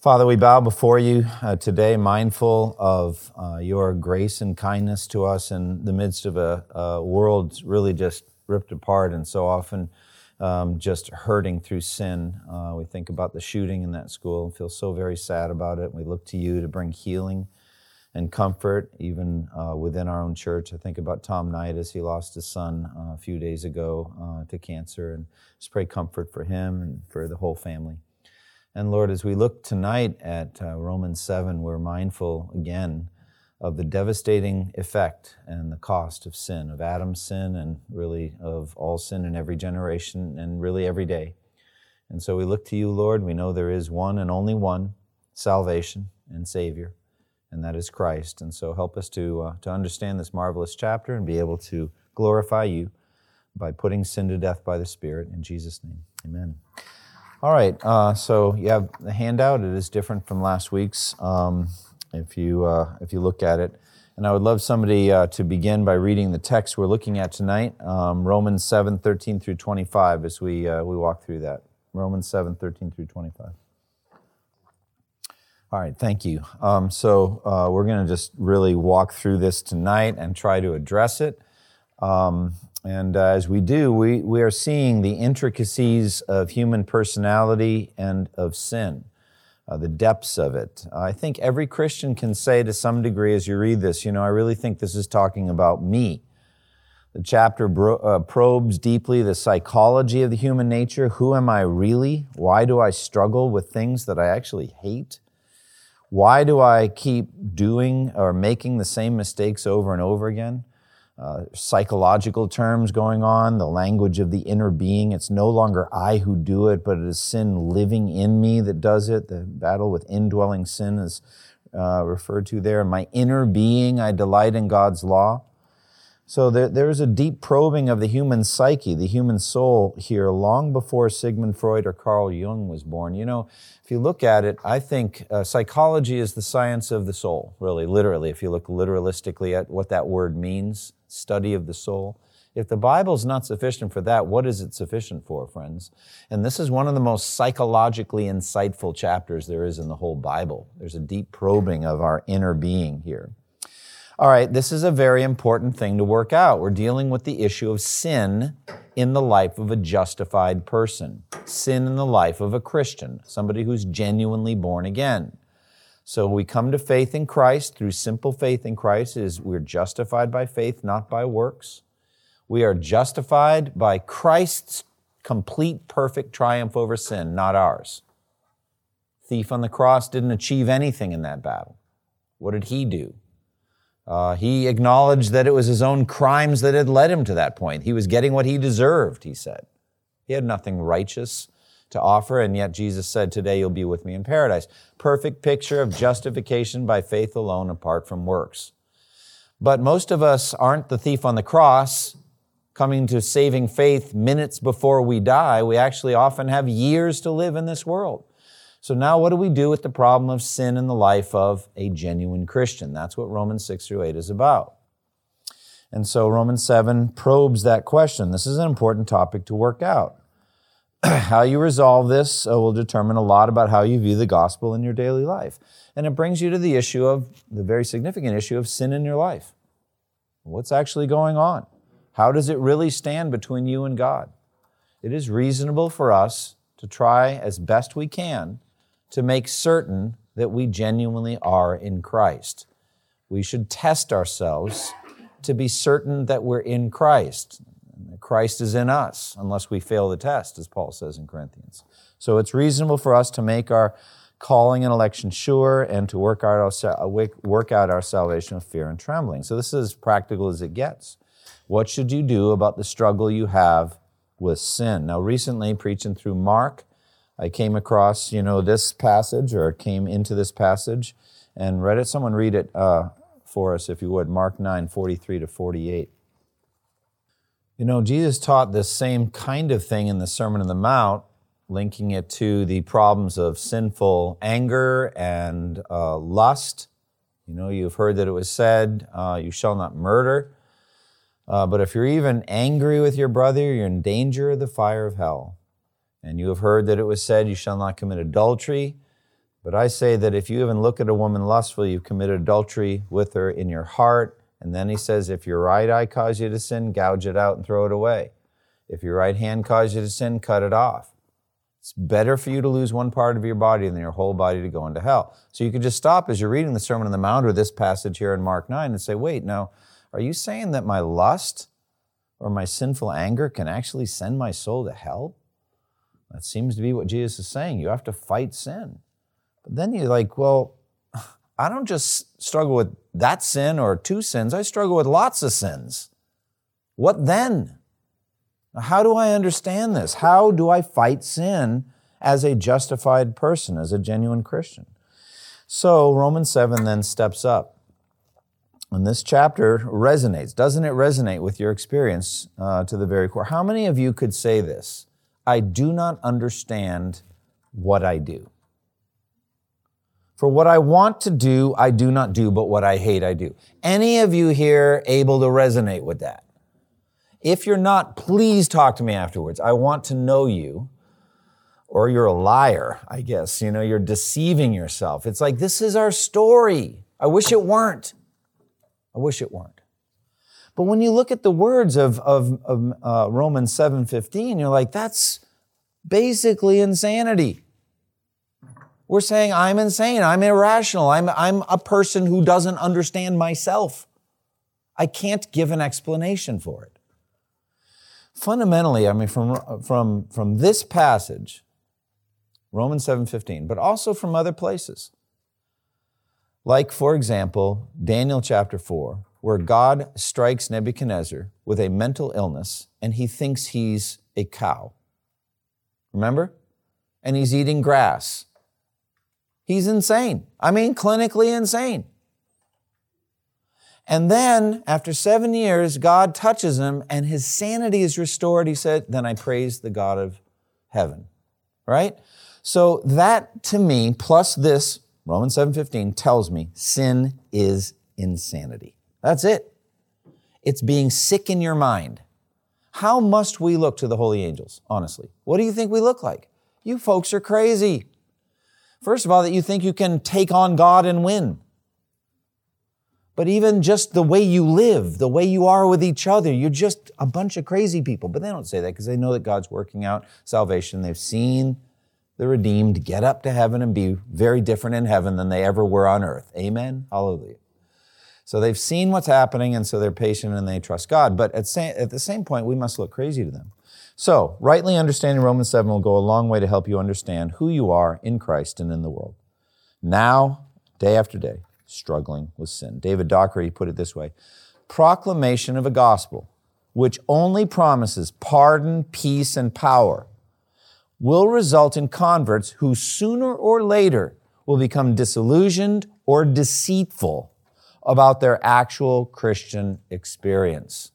Father, we bow before you uh, today, mindful of uh, your grace and kindness to us in the midst of a, a world really just ripped apart and so often um, just hurting through sin. Uh, we think about the shooting in that school and feel so very sad about it. We look to you to bring healing and comfort, even uh, within our own church. I think about Tom Knight as he lost his son uh, a few days ago uh, to cancer, and just pray comfort for him and for the whole family. And Lord, as we look tonight at uh, Romans 7, we're mindful again of the devastating effect and the cost of sin, of Adam's sin, and really of all sin in every generation and really every day. And so we look to you, Lord. We know there is one and only one salvation and Savior, and that is Christ. And so help us to, uh, to understand this marvelous chapter and be able to glorify you by putting sin to death by the Spirit. In Jesus' name, amen. All right, uh, so you have the handout. It is different from last week's um, if, you, uh, if you look at it. And I would love somebody uh, to begin by reading the text we're looking at tonight, um, Romans 7 13 through 25, as we, uh, we walk through that. Romans 7 13 through 25. All right, thank you. Um, so uh, we're going to just really walk through this tonight and try to address it. Um, and uh, as we do, we, we are seeing the intricacies of human personality and of sin, uh, the depths of it. I think every Christian can say to some degree as you read this, you know, I really think this is talking about me. The chapter bro- uh, probes deeply the psychology of the human nature. Who am I really? Why do I struggle with things that I actually hate? Why do I keep doing or making the same mistakes over and over again? Uh, psychological terms going on, the language of the inner being. It's no longer I who do it, but it is sin living in me that does it. The battle with indwelling sin is uh, referred to there. My inner being, I delight in God's law. So there, there's a deep probing of the human psyche, the human soul here, long before Sigmund Freud or Carl Jung was born. You know, if you look at it, I think uh, psychology is the science of the soul, really, literally, if you look literalistically at what that word means study of the soul. If the Bible's not sufficient for that, what is it sufficient for, friends? And this is one of the most psychologically insightful chapters there is in the whole Bible. There's a deep probing of our inner being here. All right, this is a very important thing to work out. We're dealing with the issue of sin in the life of a justified person, sin in the life of a Christian, somebody who's genuinely born again. So we come to faith in Christ through simple faith in Christ is we're justified by faith, not by works. We are justified by Christ's complete perfect triumph over sin, not ours. Thief on the cross didn't achieve anything in that battle. What did he do? Uh, he acknowledged that it was his own crimes that had led him to that point. He was getting what he deserved, he said. He had nothing righteous to offer, and yet Jesus said, Today you'll be with me in paradise. Perfect picture of justification by faith alone apart from works. But most of us aren't the thief on the cross coming to saving faith minutes before we die. We actually often have years to live in this world. So now what do we do with the problem of sin in the life of a genuine Christian? That's what Romans 6 through 8 is about. And so Romans 7 probes that question. This is an important topic to work out. how you resolve this uh, will determine a lot about how you view the gospel in your daily life. And it brings you to the issue of the very significant issue of sin in your life. What's actually going on? How does it really stand between you and God? It is reasonable for us to try as best we can to make certain that we genuinely are in Christ. We should test ourselves to be certain that we're in Christ. Christ is in us unless we fail the test, as Paul says in Corinthians. So it's reasonable for us to make our calling and election sure and to work out our, work out our salvation with fear and trembling. So this is as practical as it gets. What should you do about the struggle you have with sin? Now, recently, preaching through Mark, I came across, you know, this passage or came into this passage and read it. Someone read it uh, for us, if you would. Mark 9, 43 to 48. You know, Jesus taught this same kind of thing in the Sermon on the Mount, linking it to the problems of sinful anger and uh, lust. You know, you've heard that it was said, uh, You shall not murder. Uh, but if you're even angry with your brother, you're in danger of the fire of hell. And you have heard that it was said, You shall not commit adultery. But I say that if you even look at a woman lustfully, you've committed adultery with her in your heart. And then he says, If your right eye cause you to sin, gouge it out and throw it away. If your right hand cause you to sin, cut it off. It's better for you to lose one part of your body than your whole body to go into hell. So you could just stop as you're reading the Sermon on the Mount or this passage here in Mark 9 and say, Wait, now, are you saying that my lust or my sinful anger can actually send my soul to hell? That seems to be what Jesus is saying. You have to fight sin. But then you're like, well, I don't just struggle with that sin or two sins, I struggle with lots of sins. What then? How do I understand this? How do I fight sin as a justified person, as a genuine Christian? So Romans 7 then steps up. And this chapter resonates. Doesn't it resonate with your experience uh, to the very core? How many of you could say this? I do not understand what I do. For what I want to do, I do not do, but what I hate, I do. Any of you here able to resonate with that? If you're not, please talk to me afterwards. I want to know you. Or you're a liar, I guess. You know, you're deceiving yourself. It's like, this is our story. I wish it weren't. I wish it weren't. But when you look at the words of, of, of uh, Romans 7.15, you're like, that's basically insanity. We're saying I'm insane, I'm irrational, I'm, I'm a person who doesn't understand myself. I can't give an explanation for it. Fundamentally, I mean, from, from, from this passage, Romans 7.15, but also from other places, like, for example, Daniel chapter 4, where God strikes Nebuchadnezzar with a mental illness and he thinks he's a cow. Remember? And he's eating grass. He's insane. I mean, clinically insane. And then, after seven years, God touches him and his sanity is restored. He said, Then I praise the God of heaven. Right? So, that to me, plus this, Romans 7:15 tells me sin is insanity. That's it. It's being sick in your mind. How must we look to the holy angels, honestly? What do you think we look like? You folks are crazy. First of all, that you think you can take on God and win. But even just the way you live, the way you are with each other, you're just a bunch of crazy people. But they don't say that because they know that God's working out salvation. They've seen the redeemed get up to heaven and be very different in heaven than they ever were on earth. Amen? Hallelujah. So they've seen what's happening, and so they're patient and they trust God. But at, at the same point, we must look crazy to them. So, rightly understanding Romans 7 will go a long way to help you understand who you are in Christ and in the world. Now, day after day, struggling with sin. David Dockery put it this way proclamation of a gospel which only promises pardon, peace, and power will result in converts who sooner or later will become disillusioned or deceitful about their actual Christian experience.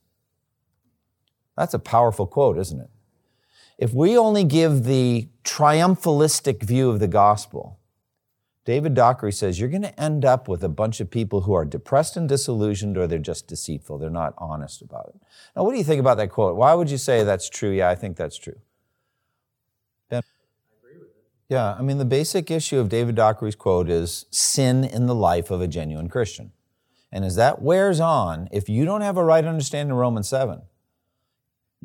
That's a powerful quote, isn't it? If we only give the triumphalistic view of the gospel, David Dockery says you're going to end up with a bunch of people who are depressed and disillusioned or they're just deceitful. They're not honest about it. Now, what do you think about that quote? Why would you say that's true? Yeah, I think that's true. Yeah, I mean, the basic issue of David Dockery's quote is sin in the life of a genuine Christian. And as that wears on, if you don't have a right understanding of Romans 7,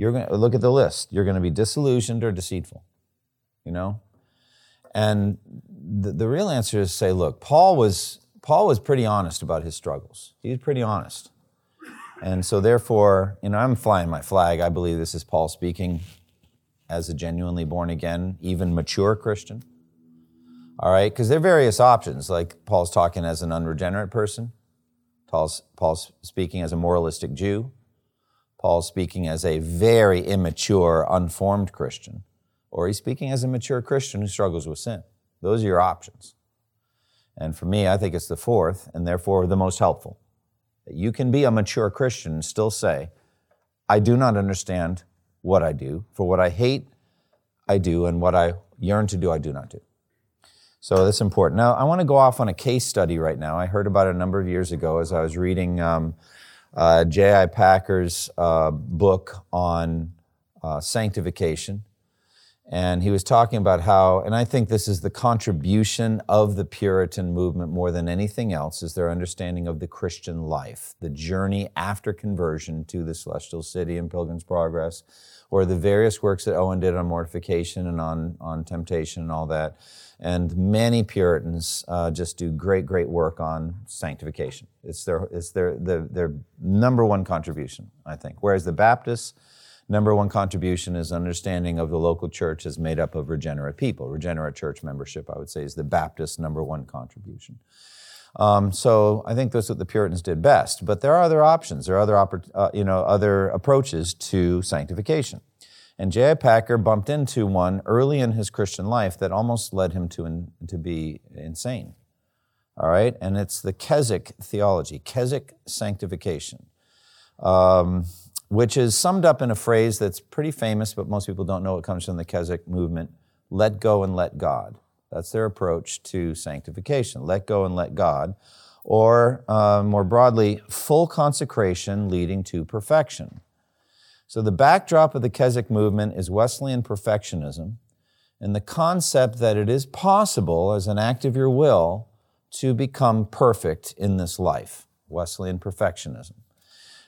you're going to look at the list. You're going to be disillusioned or deceitful, you know? And the, the real answer is say, look, Paul was, Paul was pretty honest about his struggles. He was pretty honest. And so, therefore, you know, I'm flying my flag. I believe this is Paul speaking as a genuinely born again, even mature Christian. All right, because there are various options. Like Paul's talking as an unregenerate person, Paul's, Paul's speaking as a moralistic Jew, Paul's speaking as a very immature, unformed Christian, or he's speaking as a mature Christian who struggles with sin. Those are your options. And for me, I think it's the fourth, and therefore the most helpful. You can be a mature Christian and still say, I do not understand what I do. For what I hate, I do, and what I yearn to do, I do not do. So that's important. Now, I want to go off on a case study right now. I heard about it a number of years ago as I was reading um, uh, J.I. Packer's uh, book on uh, sanctification. And he was talking about how, and I think this is the contribution of the Puritan movement more than anything else, is their understanding of the Christian life, the journey after conversion to the celestial city and Pilgrim's Progress, or the various works that Owen did on mortification and on, on temptation and all that. And many Puritans uh, just do great, great work on sanctification. It's their, it's their, their, their number one contribution, I think. Whereas the Baptists, number one contribution is understanding of the local church is made up of regenerate people. Regenerate church membership, I would say, is the Baptist number one contribution. Um, so I think that's what the Puritans did best. But there are other options. There are other, oppor- uh, you know, other approaches to sanctification. And J.I. Packer bumped into one early in his Christian life that almost led him to, in, to be insane. All right? And it's the Keswick theology, Keswick sanctification. Um, which is summed up in a phrase that's pretty famous, but most people don't know it comes from the Keswick movement let go and let God. That's their approach to sanctification let go and let God. Or uh, more broadly, full consecration leading to perfection. So the backdrop of the Keswick movement is Wesleyan perfectionism and the concept that it is possible as an act of your will to become perfect in this life. Wesleyan perfectionism.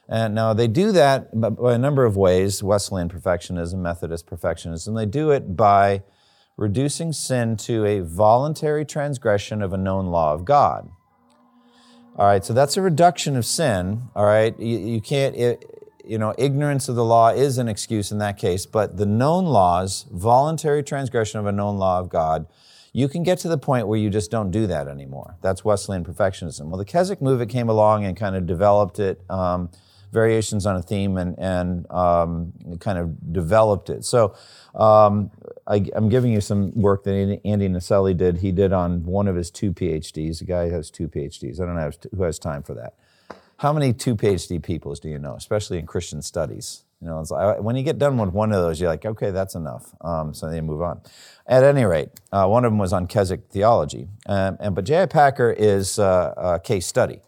And now they do that by a number of ways Wesleyan perfectionism, Methodist perfectionism. They do it by reducing sin to a voluntary transgression of a known law of God. All right, so that's a reduction of sin. All right, you, you can't, you know, ignorance of the law is an excuse in that case, but the known laws, voluntary transgression of a known law of God, you can get to the point where you just don't do that anymore. That's Wesleyan perfectionism. Well, the Keswick movement came along and kind of developed it. Um, variations on a theme and, and um, kind of developed it. So um, I, am giving you some work that Andy Naselli did. He did on one of his two PhDs. A guy has two PhDs. I don't know who has time for that. How many two PhD peoples do you know, especially in Christian studies? You know, like, when you get done with one of those, you're like, okay, that's enough. Um, so they move on. At any rate, uh, one of them was on Keswick theology. Um, and, but J.I. Packer is uh, a case study.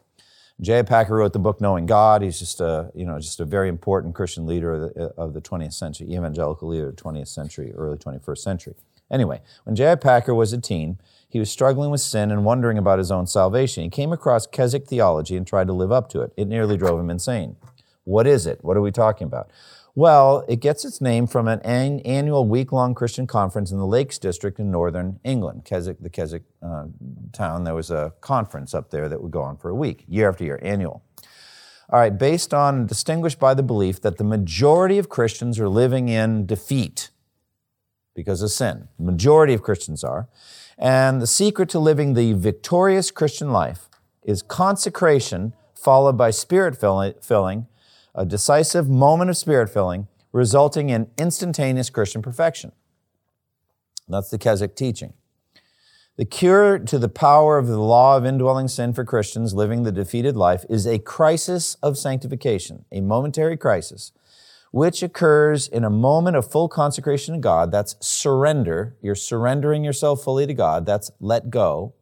J. Packer wrote the book Knowing God. He's just a, you know, just a very important Christian leader of the, of the 20th century, evangelical leader of the 20th century, early 21st century. Anyway, when J. Packer was a teen, he was struggling with sin and wondering about his own salvation. He came across Keswick theology and tried to live up to it. It nearly drove him insane. What is it? What are we talking about? Well, it gets its name from an annual week long Christian conference in the Lakes District in northern England, Keswick, the Keswick uh, town. There was a conference up there that would go on for a week, year after year, annual. All right, based on, and distinguished by the belief that the majority of Christians are living in defeat because of sin. The majority of Christians are. And the secret to living the victorious Christian life is consecration followed by spirit filling a decisive moment of spirit filling, resulting in instantaneous Christian perfection. That's the Keswick teaching. The cure to the power of the law of indwelling sin for Christians living the defeated life is a crisis of sanctification, a momentary crisis, which occurs in a moment of full consecration to God. That's surrender. You're surrendering yourself fully to God. That's let go.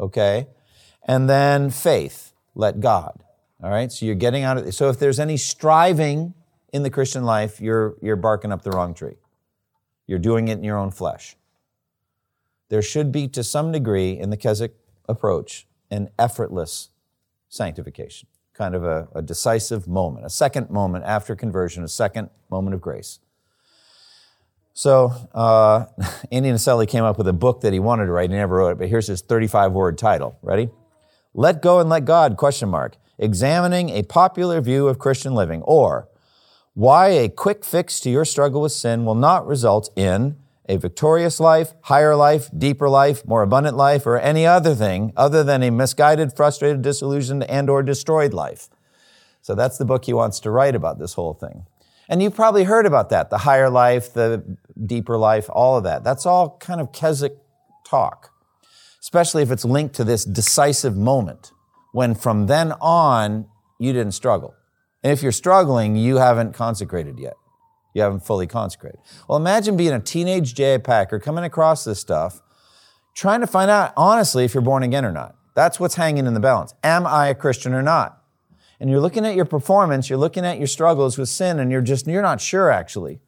Okay? And then faith, let God. All right, so you're getting out of. So if there's any striving in the Christian life, you're you're barking up the wrong tree. You're doing it in your own flesh. There should be, to some degree, in the Keswick approach, an effortless sanctification, kind of a, a decisive moment, a second moment after conversion, a second moment of grace. So uh, Andy Naselli came up with a book that he wanted to write. He never wrote it, but here's his 35-word title. Ready? Let go and let God? Question mark examining a popular view of Christian living, or why a quick fix to your struggle with sin will not result in a victorious life, higher life, deeper life, more abundant life, or any other thing other than a misguided, frustrated, disillusioned, and or destroyed life. So that's the book he wants to write about this whole thing. And you've probably heard about that, the higher life, the deeper life, all of that. That's all kind of Keswick talk, especially if it's linked to this decisive moment when from then on, you didn't struggle. And if you're struggling, you haven't consecrated yet. You haven't fully consecrated. Well, imagine being a teenage J.I. Packer coming across this stuff, trying to find out honestly if you're born again or not. That's what's hanging in the balance. Am I a Christian or not? And you're looking at your performance, you're looking at your struggles with sin, and you're just, you're not sure actually.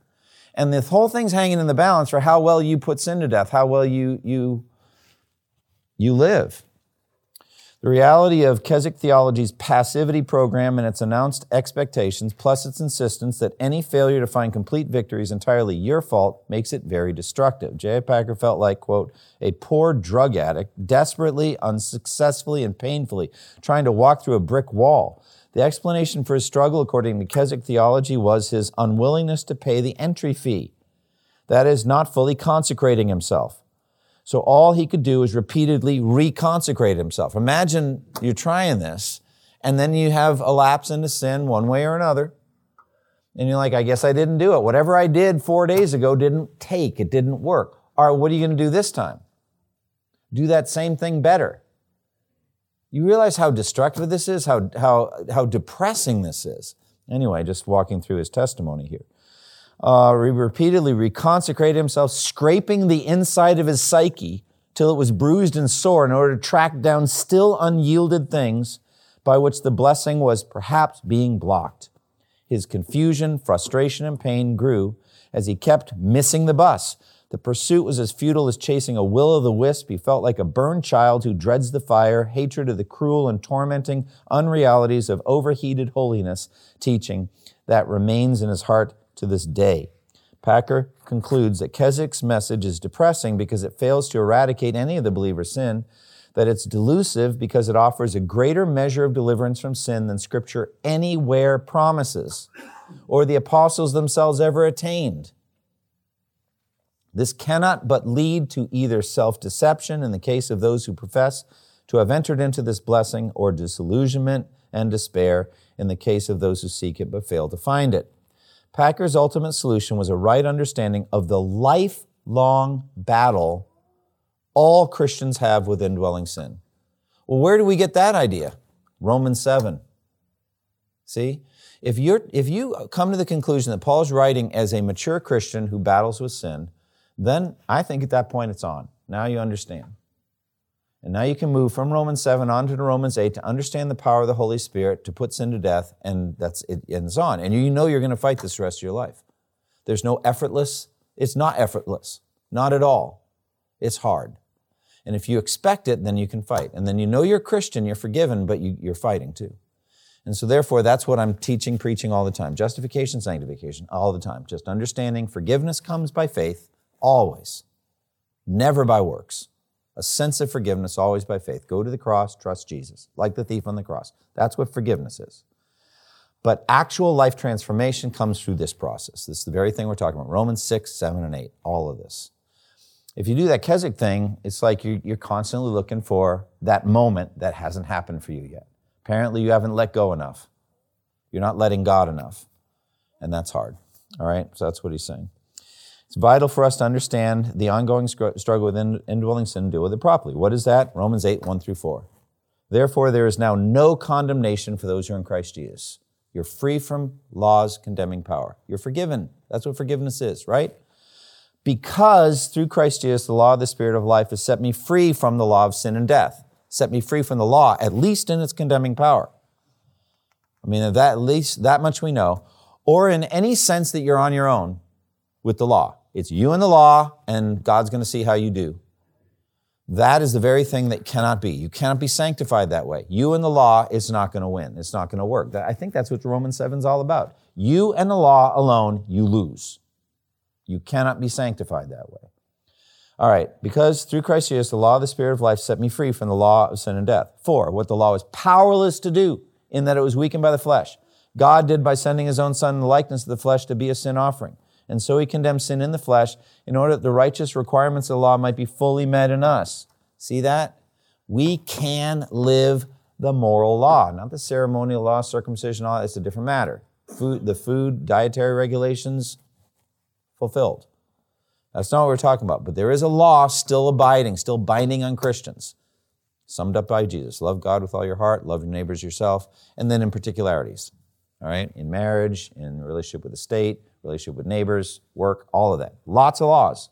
And the whole thing's hanging in the balance for how well you put sin to death, how well you, you, you live. The reality of Keswick Theology's passivity program and its announced expectations, plus its insistence that any failure to find complete victory is entirely your fault, makes it very destructive. J.I. Packer felt like, quote, a poor drug addict, desperately, unsuccessfully, and painfully trying to walk through a brick wall. The explanation for his struggle, according to Keswick theology, was his unwillingness to pay the entry fee. That is, not fully consecrating himself. So all he could do is repeatedly reconsecrate himself. Imagine you're trying this, and then you have a lapse into sin one way or another. And you're like, I guess I didn't do it. Whatever I did four days ago didn't take, it didn't work. All right, what are you going to do this time? Do that same thing better. You realize how destructive this is, how, how, how depressing this is. Anyway, just walking through his testimony here. Uh, he repeatedly reconsecrated himself, scraping the inside of his psyche till it was bruised and sore in order to track down still unyielded things by which the blessing was perhaps being blocked. His confusion, frustration, and pain grew as he kept missing the bus, the pursuit was as futile as chasing a will o' the wisp. He felt like a burned child who dreads the fire, hatred of the cruel and tormenting unrealities of overheated holiness teaching that remains in his heart to this day. Packer concludes that Keswick's message is depressing because it fails to eradicate any of the believer's sin, that it's delusive because it offers a greater measure of deliverance from sin than Scripture anywhere promises, or the apostles themselves ever attained. This cannot but lead to either self deception in the case of those who profess to have entered into this blessing, or disillusionment and despair in the case of those who seek it but fail to find it. Packer's ultimate solution was a right understanding of the lifelong battle all Christians have with indwelling sin. Well, where do we get that idea? Romans 7. See? If, you're, if you come to the conclusion that Paul's writing as a mature Christian who battles with sin, then I think at that point it's on. Now you understand. And now you can move from Romans 7 on to Romans 8 to understand the power of the Holy Spirit to put sin to death, and that's it ends on. And you know you're going to fight this rest of your life. There's no effortless, it's not effortless. Not at all. It's hard. And if you expect it, then you can fight. And then you know you're Christian, you're forgiven, but you, you're fighting too. And so, therefore, that's what I'm teaching, preaching all the time justification, sanctification, all the time. Just understanding forgiveness comes by faith always, never by works. A sense of forgiveness always by faith. Go to the cross, trust Jesus, like the thief on the cross. That's what forgiveness is. But actual life transformation comes through this process. This is the very thing we're talking about. Romans 6, 7, and 8, all of this. If you do that Keswick thing, it's like you're constantly looking for that moment that hasn't happened for you yet. Apparently, you haven't let go enough. You're not letting God enough. And that's hard. All right? So that's what he's saying. It's vital for us to understand the ongoing struggle with indwelling sin and deal with it properly. What is that? Romans 8, 1 through 4. Therefore, there is now no condemnation for those who are in Christ Jesus. You're free from law's condemning power. You're forgiven. That's what forgiveness is, right? Because through Christ Jesus, the law of the Spirit of life has set me free from the law of sin and death, set me free from the law, at least in its condemning power. I mean, that at least that much we know. Or in any sense that you're on your own, with the law. It's you and the law, and God's going to see how you do. That is the very thing that cannot be. You cannot be sanctified that way. You and the law is not going to win. It's not going to work. I think that's what Romans 7 is all about. You and the law alone, you lose. You cannot be sanctified that way. All right, because through Christ Jesus, the law of the Spirit of life set me free from the law of sin and death. Four, what the law was powerless to do, in that it was weakened by the flesh. God did by sending his own Son in the likeness of the flesh to be a sin offering. And so he condemns sin in the flesh in order that the righteous requirements of the law might be fully met in us. See that? We can live the moral law, not the ceremonial law, circumcision law. It's a different matter. Food, the food, dietary regulations, fulfilled. That's not what we're talking about. But there is a law still abiding, still binding on Christians. summed up by Jesus. Love God with all your heart, love your neighbors yourself, and then in particularities. All right, in marriage, in relationship with the state, relationship with neighbors, work, all of that. Lots of laws.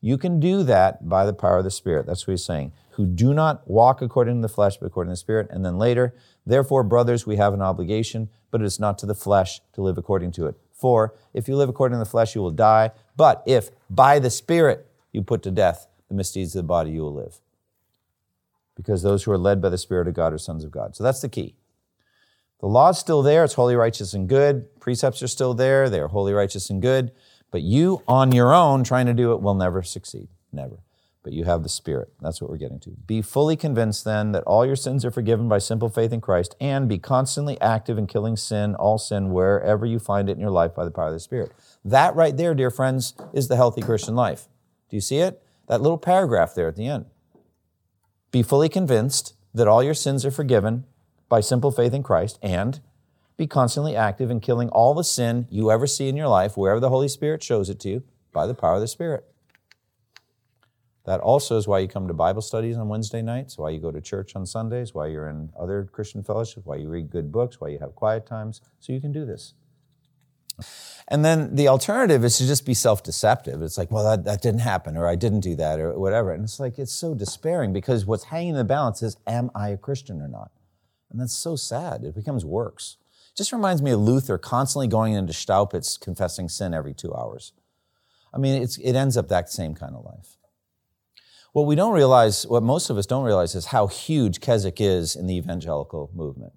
You can do that by the power of the Spirit. That's what he's saying. Who do not walk according to the flesh, but according to the Spirit. And then later, therefore, brothers, we have an obligation, but it is not to the flesh to live according to it. For if you live according to the flesh, you will die. But if by the Spirit you put to death the misdeeds of the body, you will live. Because those who are led by the Spirit of God are sons of God. So that's the key. The law is still there, it's holy, righteous, and good. Precepts are still there, they are holy, righteous, and good. But you on your own trying to do it will never succeed. Never. But you have the Spirit. That's what we're getting to. Be fully convinced then that all your sins are forgiven by simple faith in Christ, and be constantly active in killing sin, all sin, wherever you find it in your life by the power of the Spirit. That right there, dear friends, is the healthy Christian life. Do you see it? That little paragraph there at the end. Be fully convinced that all your sins are forgiven by simple faith in Christ and be constantly active in killing all the sin you ever see in your life, wherever the Holy Spirit shows it to you, by the power of the Spirit. That also is why you come to Bible studies on Wednesday nights, why you go to church on Sundays, why you're in other Christian fellowships, why you read good books, why you have quiet times, so you can do this. And then the alternative is to just be self deceptive. It's like, well, that, that didn't happen, or I didn't do that, or whatever. And it's like, it's so despairing because what's hanging in the balance is, am I a Christian or not? And that's so sad. It becomes works. Just reminds me of Luther constantly going into Staupitz confessing sin every two hours. I mean, it ends up that same kind of life. What we don't realize, what most of us don't realize, is how huge Keswick is in the evangelical movement.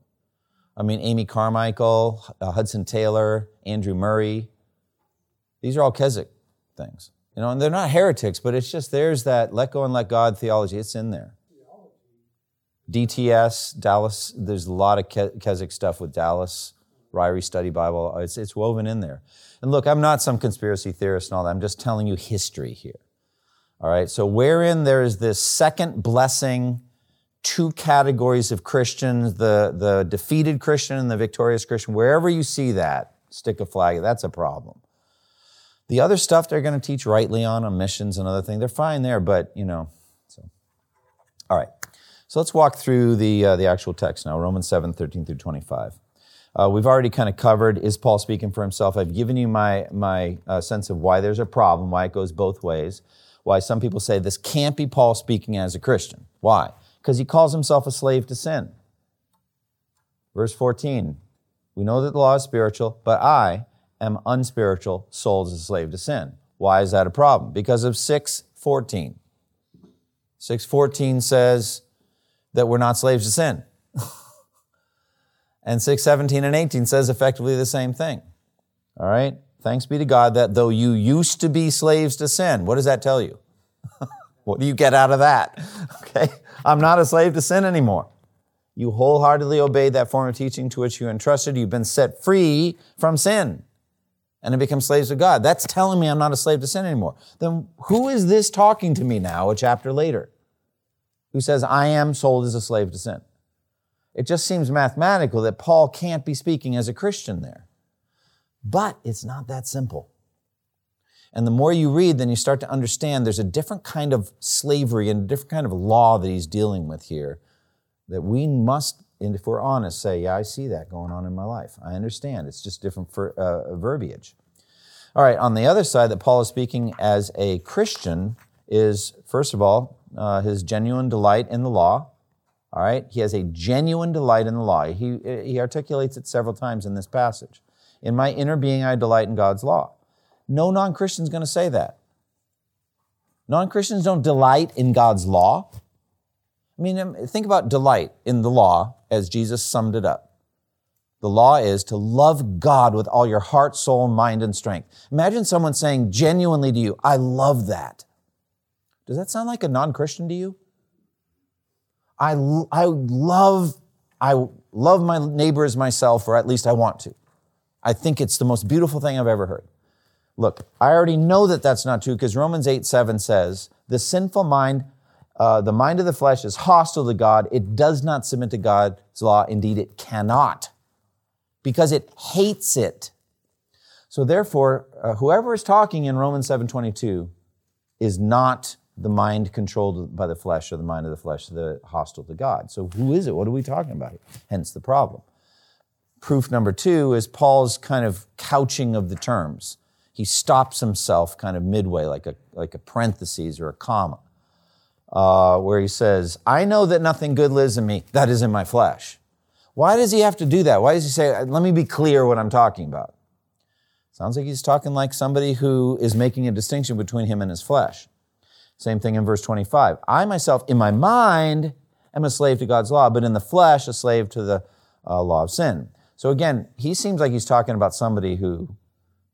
I mean, Amy Carmichael, uh, Hudson Taylor, Andrew Murray, these are all Keswick things. You know, and they're not heretics, but it's just there's that let go and let God theology. It's in there. DTS, Dallas, there's a lot of Keswick stuff with Dallas, Ryrie Study Bible. It's, it's woven in there. And look, I'm not some conspiracy theorist and all that. I'm just telling you history here. All right, so wherein there is this second blessing, two categories of Christians, the, the defeated Christian and the victorious Christian, wherever you see that, stick a flag, that's a problem. The other stuff they're going to teach rightly on, on missions and other things, they're fine there, but, you know, so. All right. So let's walk through the, uh, the actual text now, Romans 7, 13 through 25. Uh, we've already kind of covered, is Paul speaking for himself? I've given you my, my uh, sense of why there's a problem, why it goes both ways, why some people say this can't be Paul speaking as a Christian. Why? Because he calls himself a slave to sin. Verse 14, we know that the law is spiritual, but I am unspiritual, sold as a slave to sin. Why is that a problem? Because of 614. 614 says, that we're not slaves to sin. and 6, 17, and 18 says effectively the same thing. All right? Thanks be to God that though you used to be slaves to sin, what does that tell you? what do you get out of that? Okay? I'm not a slave to sin anymore. You wholeheartedly obeyed that form of teaching to which you entrusted. You've been set free from sin and have become slaves of God. That's telling me I'm not a slave to sin anymore. Then who is this talking to me now a chapter later? Who says, I am sold as a slave to sin. It just seems mathematical that Paul can't be speaking as a Christian there. But it's not that simple. And the more you read, then you start to understand there's a different kind of slavery and a different kind of law that he's dealing with here that we must, and if we're honest, say, yeah, I see that going on in my life. I understand. It's just different for, uh, verbiage. All right, on the other side, that Paul is speaking as a Christian is, first of all, uh, his genuine delight in the law. All right, he has a genuine delight in the law. He, he articulates it several times in this passage. In my inner being, I delight in God's law. No non Christian is going to say that. Non Christians don't delight in God's law. I mean, um, think about delight in the law as Jesus summed it up. The law is to love God with all your heart, soul, mind, and strength. Imagine someone saying genuinely to you, I love that. Does that sound like a non Christian to you? I, I love I love my neighbor as myself, or at least I want to. I think it's the most beautiful thing I've ever heard. Look, I already know that that's not true because Romans 8 7 says, The sinful mind, uh, the mind of the flesh is hostile to God. It does not submit to God's law. Indeed, it cannot because it hates it. So therefore, uh, whoever is talking in Romans 7 22 is not the mind controlled by the flesh or the mind of the flesh, the hostile to God. So who is it? What are we talking about? Hence the problem. Proof number two is Paul's kind of couching of the terms. He stops himself kind of midway, like a, like a parenthesis or a comma, uh, where he says, I know that nothing good lives in me, that is in my flesh. Why does he have to do that? Why does he say, let me be clear what I'm talking about? Sounds like he's talking like somebody who is making a distinction between him and his flesh. Same thing in verse 25. I myself, in my mind, am a slave to God's law, but in the flesh, a slave to the uh, law of sin. So again, he seems like he's talking about somebody who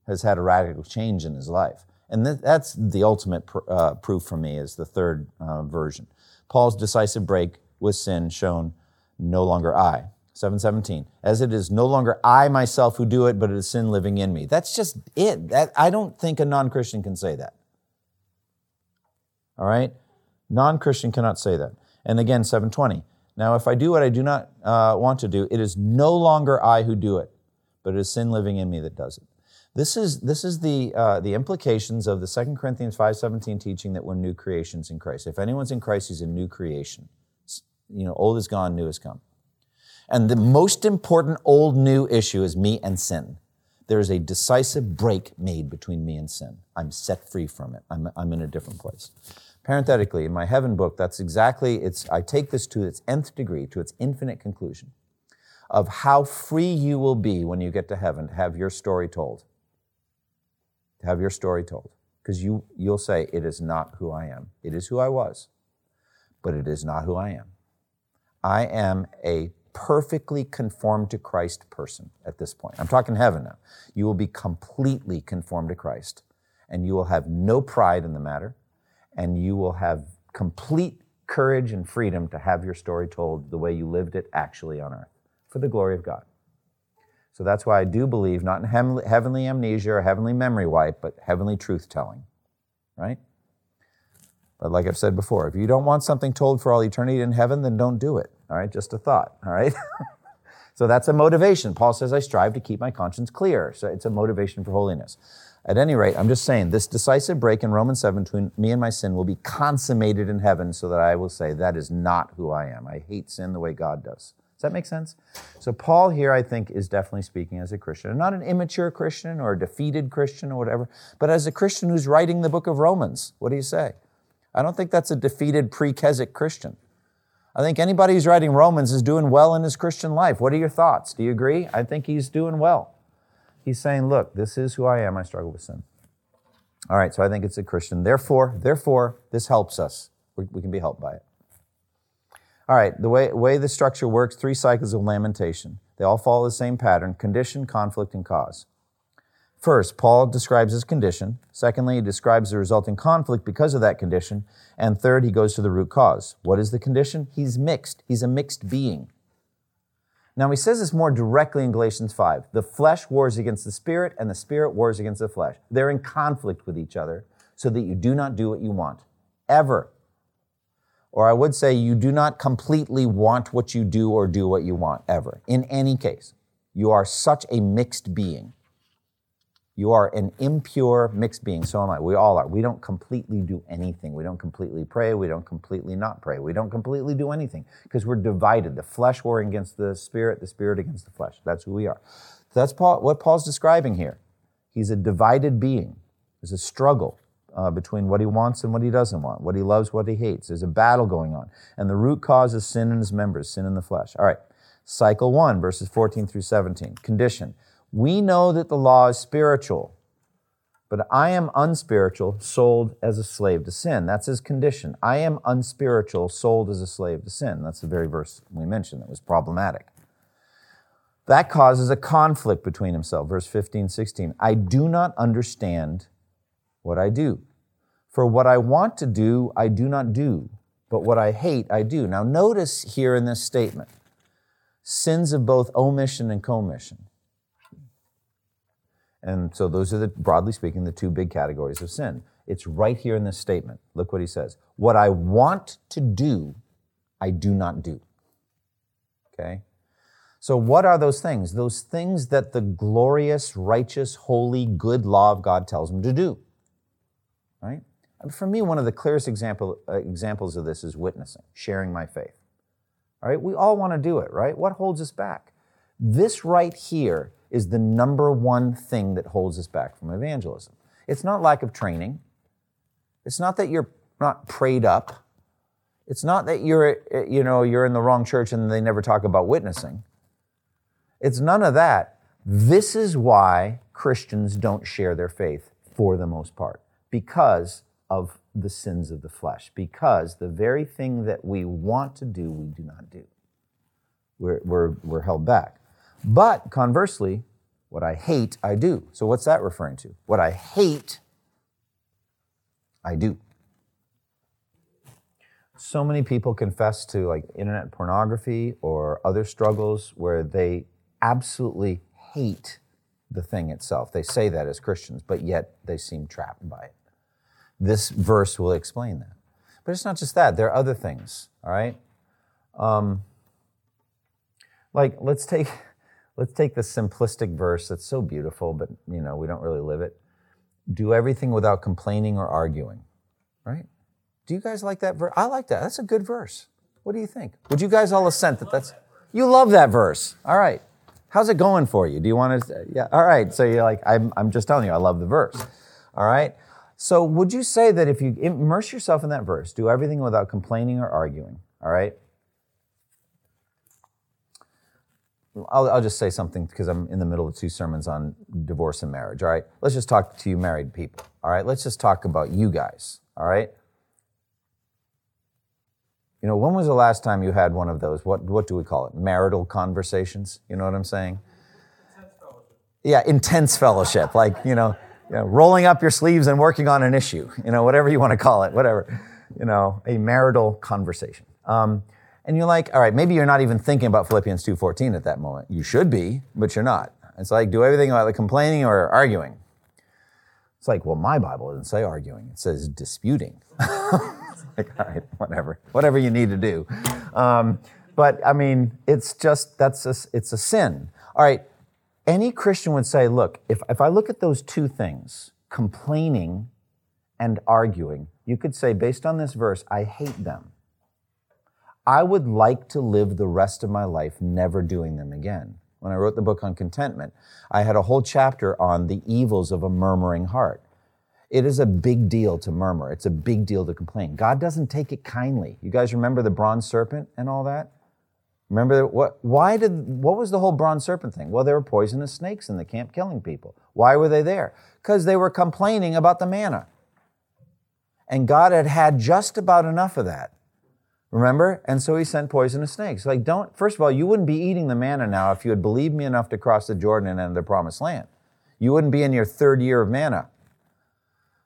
has had a radical change in his life. And th- that's the ultimate pr- uh, proof for me is the third uh, version. Paul's decisive break with sin shown no longer I. 717 as it is no longer i myself who do it but it is sin living in me that's just it that, i don't think a non-christian can say that all right? Non Christian cannot say that. And again, 720. Now, if I do what I do not uh, want to do, it is no longer I who do it, but it is sin living in me that does it. This is, this is the, uh, the implications of the 2 Corinthians 5.17 teaching that we're new creations in Christ. If anyone's in Christ, he's a new creation. You know, old is gone, new has come. And the most important old new issue is me and sin. There is a decisive break made between me and sin. I'm set free from it. I'm, I'm in a different place. Parenthetically, in my heaven book, that's exactly, it's, I take this to its nth degree, to its infinite conclusion of how free you will be when you get to heaven to have your story told. To have your story told. Because you, you'll say, it is not who I am. It is who I was, but it is not who I am. I am a perfectly conformed to Christ person at this point. I'm talking heaven now. You will be completely conformed to Christ, and you will have no pride in the matter and you will have complete courage and freedom to have your story told the way you lived it actually on earth for the glory of God. So that's why I do believe not in heavenly amnesia or heavenly memory wipe, but heavenly truth telling, right? But like I've said before, if you don't want something told for all eternity in heaven, then don't do it, all right? Just a thought, all right? so that's a motivation. Paul says, I strive to keep my conscience clear. So it's a motivation for holiness. At any rate, I'm just saying this decisive break in Romans 7 between me and my sin will be consummated in heaven so that I will say, that is not who I am. I hate sin the way God does. Does that make sense? So, Paul here, I think, is definitely speaking as a Christian. Not an immature Christian or a defeated Christian or whatever, but as a Christian who's writing the book of Romans. What do you say? I don't think that's a defeated pre Keswick Christian. I think anybody who's writing Romans is doing well in his Christian life. What are your thoughts? Do you agree? I think he's doing well. He's saying, look, this is who I am. I struggle with sin. All right, so I think it's a Christian. Therefore, therefore, this helps us. We, we can be helped by it. All right, the way, way the structure works, three cycles of lamentation. They all follow the same pattern condition, conflict, and cause. First, Paul describes his condition. Secondly, he describes the resulting conflict because of that condition. And third, he goes to the root cause. What is the condition? He's mixed. He's a mixed being. Now, he says this more directly in Galatians 5. The flesh wars against the spirit, and the spirit wars against the flesh. They're in conflict with each other so that you do not do what you want, ever. Or I would say, you do not completely want what you do or do what you want, ever. In any case, you are such a mixed being you are an impure mixed being. So am I. We all are. We don't completely do anything. We don't completely pray. We don't completely not pray. We don't completely do anything because we're divided. The flesh warring against the spirit, the spirit against the flesh. That's who we are. That's Paul, what Paul's describing here. He's a divided being. There's a struggle uh, between what he wants and what he doesn't want, what he loves, what he hates. There's a battle going on. And the root cause is sin in his members, sin in the flesh. All right. Cycle one, verses 14 through 17. Condition. We know that the law is spiritual, but I am unspiritual, sold as a slave to sin. That's his condition. I am unspiritual, sold as a slave to sin. That's the very verse we mentioned that was problematic. That causes a conflict between himself. Verse 15, 16. I do not understand what I do. For what I want to do, I do not do, but what I hate, I do. Now, notice here in this statement sins of both omission and commission. And so those are the, broadly speaking, the two big categories of sin. It's right here in this statement. Look what he says. What I want to do, I do not do. Okay? So, what are those things? Those things that the glorious, righteous, holy, good law of God tells him to do. Right? And For me, one of the clearest example, uh, examples of this is witnessing, sharing my faith. All right, we all want to do it, right? What holds us back? This right here is the number one thing that holds us back from evangelism. It's not lack of training. It's not that you're not prayed up. It's not that you're, you know, you're in the wrong church and they never talk about witnessing. It's none of that. This is why Christians don't share their faith for the most part, because of the sins of the flesh, because the very thing that we want to do, we do not do. We're, we're, we're held back. But conversely, what I hate, I do. So what's that referring to? What I hate, I do. So many people confess to like internet pornography or other struggles where they absolutely hate the thing itself. They say that as Christians, but yet they seem trapped by it. This verse will explain that. But it's not just that, there are other things, all right? Um, like, let's take, let's take the simplistic verse that's so beautiful, but you know, we don't really live it. Do everything without complaining or arguing, right? Do you guys like that verse? I like that. That's a good verse. What do you think? Would you guys all assent that that's, you love that verse. All right. How's it going for you? Do you want to? Yeah. All right. So you're like, I'm, I'm just telling you, I love the verse. All right. So would you say that if you immerse yourself in that verse, do everything without complaining or arguing? All right. I'll, I'll just say something because I'm in the middle of two sermons on divorce and marriage. All right. Let's just talk to you married people. All right. Let's just talk about you guys. All right. You know, when was the last time you had one of those? What, what do we call it? Marital conversations? You know what I'm saying? Intense yeah, intense fellowship. Like, you know, you know, rolling up your sleeves and working on an issue, you know, whatever you want to call it, whatever. You know, a marital conversation. Um, and you're like, all right, maybe you're not even thinking about Philippians 2.14 at that moment. You should be, but you're not. It's like, do everything about the complaining or arguing. It's like, well, my Bible doesn't say arguing. It says disputing. like, all right, whatever, whatever you need to do. Um, but I mean, it's just that's a, it's a sin. All right, any Christian would say, look, if if I look at those two things, complaining and arguing, you could say, based on this verse, I hate them. I would like to live the rest of my life never doing them again. When I wrote the book on contentment, I had a whole chapter on the evils of a murmuring heart. It is a big deal to murmur. It's a big deal to complain. God doesn't take it kindly. You guys remember the bronze serpent and all that? Remember what? Why did? What was the whole bronze serpent thing? Well, there were poisonous snakes in the camp killing people. Why were they there? Because they were complaining about the manna, and God had had just about enough of that. Remember? And so He sent poisonous snakes. Like, don't. First of all, you wouldn't be eating the manna now if you had believed me enough to cross the Jordan and enter the Promised Land. You wouldn't be in your third year of manna.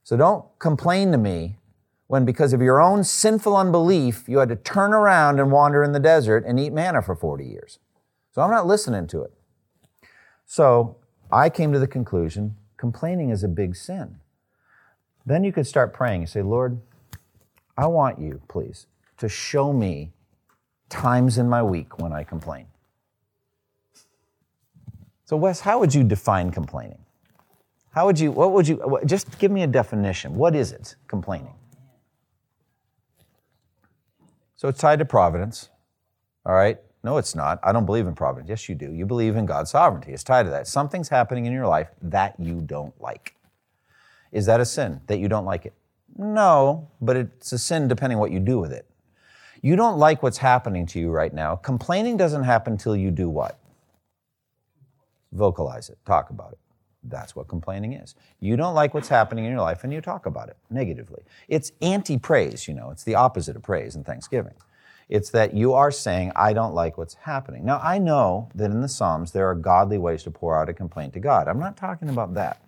So don't complain to me when, because of your own sinful unbelief, you had to turn around and wander in the desert and eat manna for 40 years. So I'm not listening to it. So I came to the conclusion complaining is a big sin. Then you could start praying. You say, Lord, I want you, please, to show me times in my week when I complain. So, Wes, how would you define complaining? How would you, what would you, just give me a definition. What is it, complaining? So it's tied to providence, all right? No, it's not. I don't believe in providence. Yes, you do. You believe in God's sovereignty. It's tied to that. Something's happening in your life that you don't like. Is that a sin that you don't like it? No, but it's a sin depending what you do with it. You don't like what's happening to you right now. Complaining doesn't happen until you do what? Vocalize it, talk about it. That's what complaining is. You don't like what's happening in your life and you talk about it negatively. It's anti praise, you know, it's the opposite of praise and Thanksgiving. It's that you are saying, I don't like what's happening. Now, I know that in the Psalms there are godly ways to pour out a complaint to God. I'm not talking about that.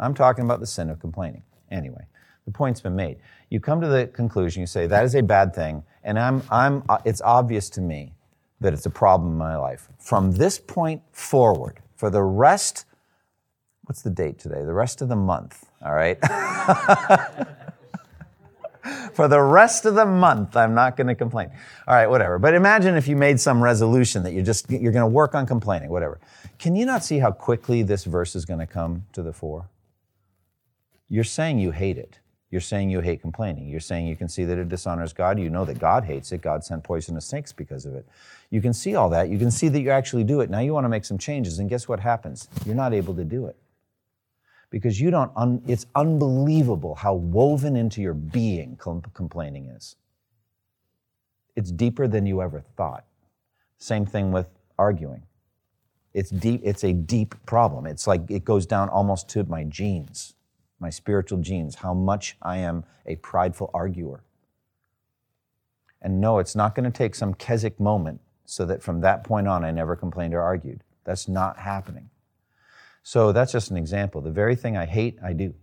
I'm talking about the sin of complaining. Anyway, the point's been made. You come to the conclusion, you say, that is a bad thing, and I'm, I'm, uh, it's obvious to me that it's a problem in my life. From this point forward, for the rest what's the date today? The rest of the month, all right? For the rest of the month, I'm not going to complain. All right, whatever. But imagine if you made some resolution that you're just you're going to work on complaining, whatever. Can you not see how quickly this verse is going to come to the fore? You're saying you hate it. You're saying you hate complaining. You're saying you can see that it dishonors God. You know that God hates it. God sent poisonous snakes because of it. You can see all that. You can see that you actually do it. Now you want to make some changes, and guess what happens? You're not able to do it. Because you don't, un, it's unbelievable how woven into your being complaining is. It's deeper than you ever thought. Same thing with arguing. It's deep, it's a deep problem. It's like it goes down almost to my genes my spiritual genes, how much I am a prideful arguer. And no, it's not going to take some Keswick moment so that from that point on I never complained or argued. That's not happening. So that's just an example. The very thing I hate, I do.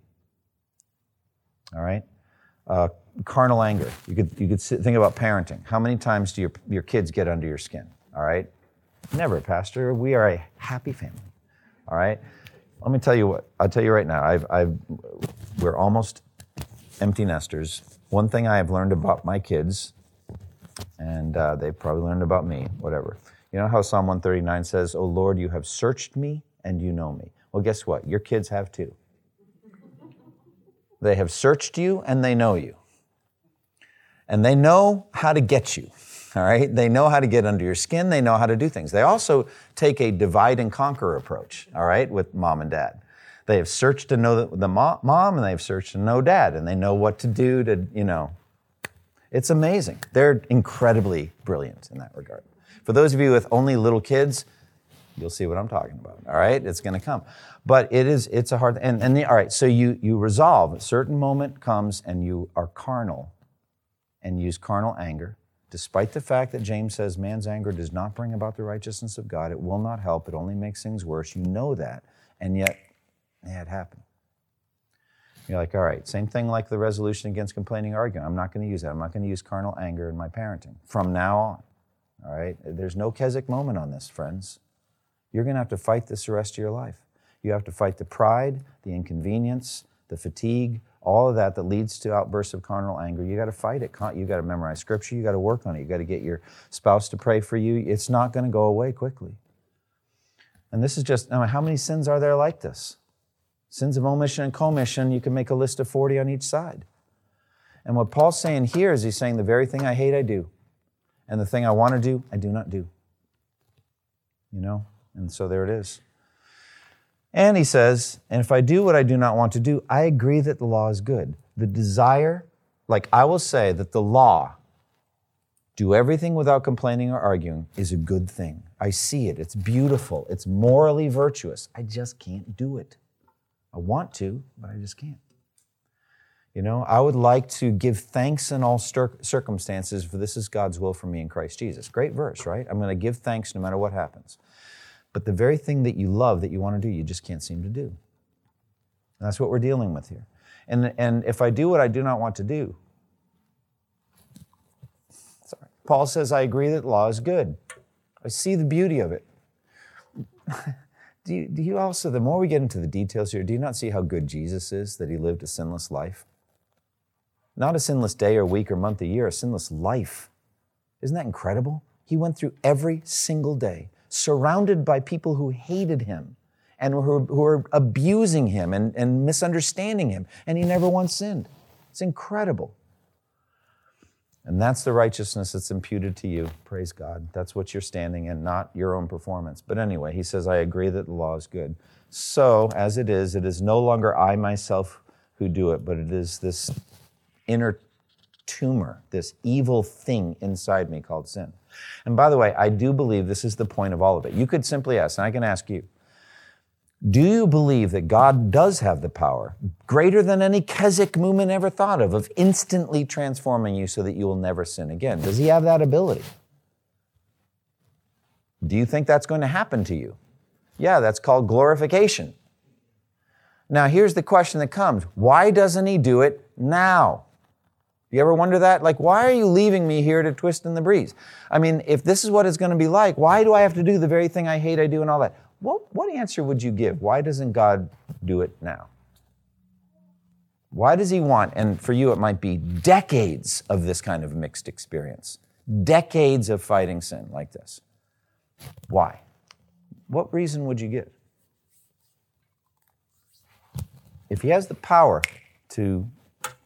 All right? Uh, carnal anger. You could, you could think about parenting. How many times do your, your kids get under your skin? All right? Never, Pastor. We are a happy family. All right? Let me tell you what. I'll tell you right now. I've, I've, we're almost empty nesters. One thing I have learned about my kids, and uh, they've probably learned about me, whatever. You know how Psalm 139 says, "Oh Lord, you have searched me and you know me." Well, guess what? Your kids have too. They have searched you and they know you. And they know how to get you all right? They know how to get under your skin, they know how to do things. They also take a divide and conquer approach, all right, with mom and dad. They have searched to know the, mom and they've searched to know dad, and they know what to do to, you know. It's amazing. They're incredibly brilliant in that regard. For those of you with only little kids, you'll see what I'm talking about. All right, it's going to come, but it is it's a hard and and the, all right. So you you resolve a certain moment comes and you are carnal, and use carnal anger, Despite the fact that James says man's anger does not bring about the righteousness of God, it will not help, it only makes things worse. You know that, and yet, yeah, it happened. You're like, all right, same thing like the resolution against complaining arguing. I'm not going to use that. I'm not going to use carnal anger in my parenting from now on. All right? There's no Keswick moment on this, friends. You're going to have to fight this the rest of your life. You have to fight the pride, the inconvenience, the fatigue, all of that that leads to outbursts of carnal anger, you got to fight it. You got to memorize scripture. You got to work on it. You got to get your spouse to pray for you. It's not going to go away quickly. And this is just, I mean, how many sins are there like this? Sins of omission and commission, you can make a list of 40 on each side. And what Paul's saying here is he's saying the very thing I hate, I do. And the thing I want to do, I do not do. You know? And so there it is. And he says, and if I do what I do not want to do, I agree that the law is good. The desire, like I will say that the law, do everything without complaining or arguing, is a good thing. I see it. It's beautiful. It's morally virtuous. I just can't do it. I want to, but I just can't. You know, I would like to give thanks in all circumstances, for this is God's will for me in Christ Jesus. Great verse, right? I'm going to give thanks no matter what happens. But the very thing that you love, that you want to do, you just can't seem to do. And that's what we're dealing with here. And, and if I do what I do not want to do, sorry, Paul says, I agree that law is good. I see the beauty of it. do, you, do you also, the more we get into the details here, do you not see how good Jesus is that he lived a sinless life? Not a sinless day or week or month or year, a sinless life. Isn't that incredible? He went through every single day surrounded by people who hated him and who, who were abusing him and, and misunderstanding him, and he never once sinned. It's incredible. And that's the righteousness that's imputed to you. Praise God. That's what you're standing in, not your own performance. But anyway, he says, I agree that the law is good. So, as it is, it is no longer I myself who do it, but it is this inner tumor, this evil thing inside me called sin. And by the way, I do believe this is the point of all of it. You could simply ask, and I can ask you, do you believe that God does have the power, greater than any Keswick movement ever thought of, of instantly transforming you so that you will never sin again? Does He have that ability? Do you think that's going to happen to you? Yeah, that's called glorification. Now, here's the question that comes why doesn't He do it now? You ever wonder that? Like, why are you leaving me here to twist in the breeze? I mean, if this is what it's going to be like, why do I have to do the very thing I hate I do and all that? What, what answer would you give? Why doesn't God do it now? Why does He want, and for you it might be decades of this kind of mixed experience, decades of fighting sin like this? Why? What reason would you give? If He has the power to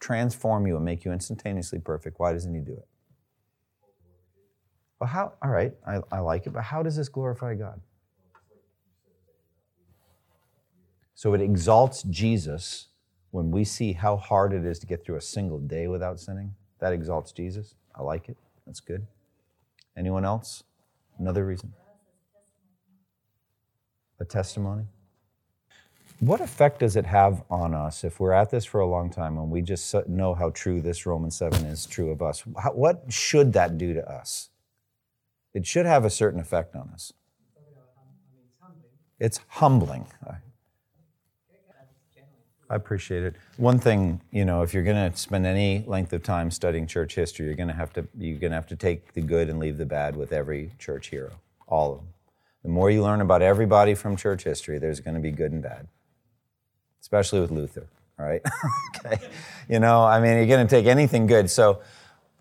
transform you and make you instantaneously perfect, why doesn't He do it? Well, how? All right, I, I like it, but how does this glorify God? So it exalts Jesus when we see how hard it is to get through a single day without sinning. That exalts Jesus. I like it. That's good. Anyone else? Another reason? A testimony? What effect does it have on us if we're at this for a long time and we just know how true this Romans 7 is true of us? what should that do to us? It should have a certain effect on us. It's humbling. I appreciate it. One thing, you know, if you're going to spend any length of time studying church history, you're going to have to you're going to have to take the good and leave the bad with every church hero, all of them. The more you learn about everybody from church history, there's going to be good and bad. Especially with Luther, all right? okay. You know, I mean, you're going to take anything good. So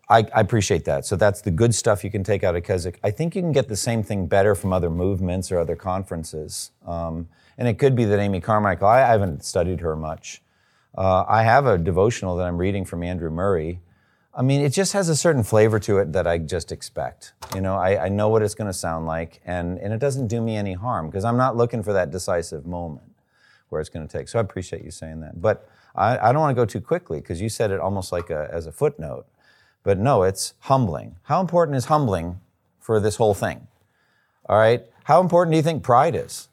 I, I, appreciate that. So that's the good stuff you can take out of Keswick. I think you can get the same thing better from other movements or other conferences. Um, and it could be that Amy Carmichael, I, I haven't studied her much. Uh, I have a devotional that I'm reading from Andrew Murray. I mean, it just has a certain flavor to it that I just expect. You know, I, I know what it's going to sound like, and, and it doesn't do me any harm because I'm not looking for that decisive moment where it's going to take. So I appreciate you saying that. But I, I don't want to go too quickly because you said it almost like a, as a footnote. But no, it's humbling. How important is humbling for this whole thing? All right? How important do you think pride is?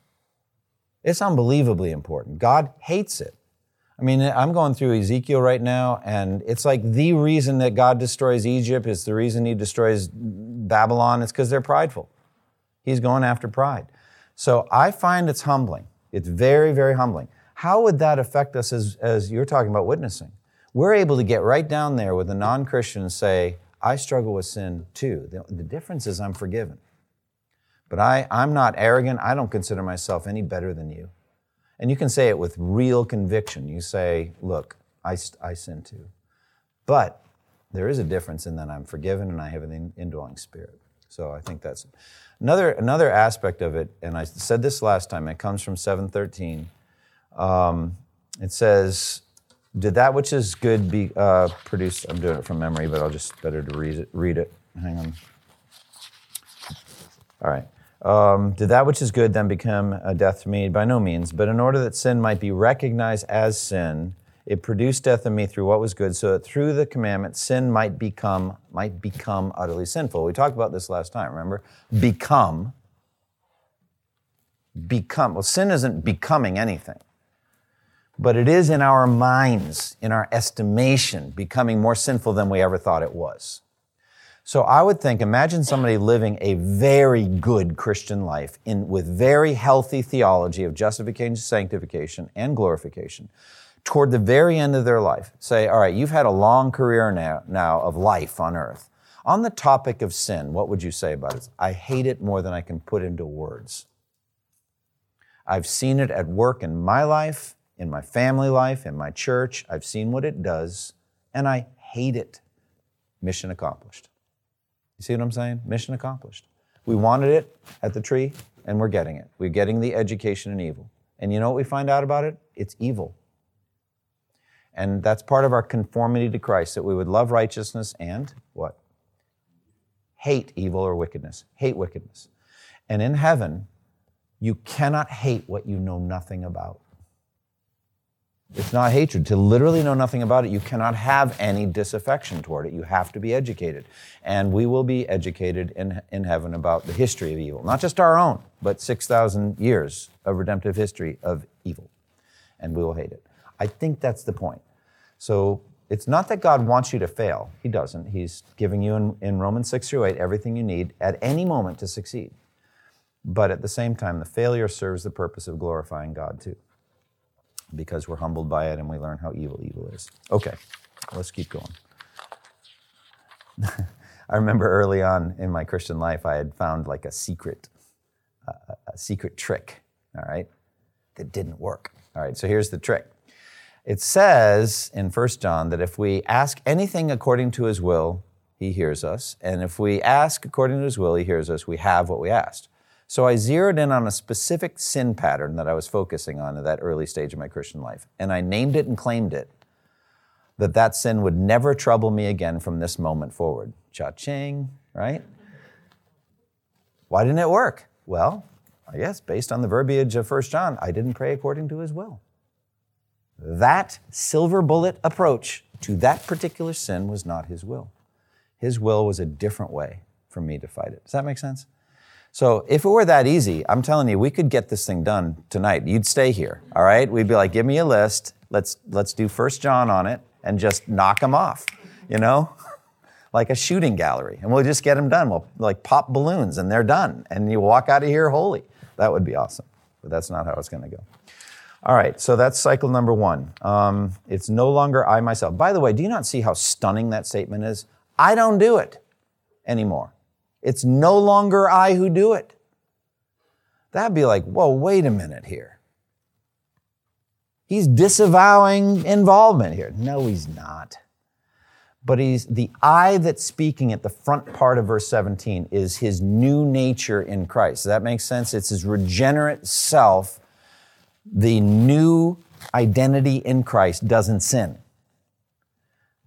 It's unbelievably important. God hates it. I mean, I'm going through Ezekiel right now, and it's like the reason that God destroys Egypt is the reason he destroys Babylon. It's because they're prideful. He's going after pride. So I find it's humbling. It's very, very humbling. How would that affect us as, as you're talking about witnessing? We're able to get right down there with a non Christian and say, I struggle with sin too. The, the difference is I'm forgiven. But I, I'm not arrogant. I don't consider myself any better than you. And you can say it with real conviction. You say, Look, I, I sin too. But there is a difference in that I'm forgiven and I have an indwelling spirit. So I think that's another, another aspect of it. And I said this last time, it comes from 713. Um, it says, Did that which is good be uh, produced? I'm doing it from memory, but I'll just better to read it. Read it. Hang on. All right. Um, did that which is good then become a death to me? By no means. But in order that sin might be recognized as sin, it produced death in me through what was good, so that through the commandment sin might become might become utterly sinful. We talked about this last time. Remember, become. Become. Well, sin isn't becoming anything, but it is in our minds, in our estimation, becoming more sinful than we ever thought it was. So I would think, imagine somebody living a very good Christian life in, with very healthy theology of justification, sanctification, and glorification. Toward the very end of their life, say, all right, you've had a long career now, now of life on earth. On the topic of sin, what would you say about it? I hate it more than I can put into words. I've seen it at work in my life, in my family life, in my church. I've seen what it does, and I hate it. Mission accomplished. You see what I'm saying? Mission accomplished. We wanted it at the tree, and we're getting it. We're getting the education in evil. And you know what we find out about it? It's evil. And that's part of our conformity to Christ, that we would love righteousness and what? Hate evil or wickedness. Hate wickedness. And in heaven, you cannot hate what you know nothing about. It's not hatred. To literally know nothing about it, you cannot have any disaffection toward it. You have to be educated. And we will be educated in, in heaven about the history of evil. Not just our own, but 6,000 years of redemptive history of evil. And we will hate it. I think that's the point. So it's not that God wants you to fail. He doesn't. He's giving you in, in Romans 6 through 8 everything you need at any moment to succeed. But at the same time, the failure serves the purpose of glorifying God too because we're humbled by it and we learn how evil evil is. Okay, let's keep going. I remember early on in my Christian life, I had found like a secret, uh, a secret trick, all right, that didn't work. All right, so here's the trick. It says in 1 John that if we ask anything according to his will, he hears us. And if we ask according to his will, he hears us. We have what we asked. So I zeroed in on a specific sin pattern that I was focusing on at that early stage of my Christian life, and I named it and claimed it that that sin would never trouble me again from this moment forward. Cha-ching, right? Why didn't it work? Well, I guess based on the verbiage of 1 John, I didn't pray according to his will. That silver bullet approach to that particular sin was not his will. His will was a different way for me to fight it. Does that make sense? So if it were that easy, I'm telling you, we could get this thing done tonight. You'd stay here, all right? We'd be like, give me a list. Let's let's do First John on it and just knock them off, you know, like a shooting gallery, and we'll just get them done. We'll like pop balloons and they're done, and you walk out of here holy. That would be awesome, but that's not how it's going to go. All right, so that's cycle number one. Um, it's no longer I myself. By the way, do you not see how stunning that statement is? I don't do it anymore. It's no longer I who do it. That'd be like, whoa, wait a minute here. He's disavowing involvement here. No, he's not. But he's the I that's speaking at the front part of verse 17 is his new nature in Christ. Does that make sense? It's his regenerate self. The new identity in Christ doesn't sin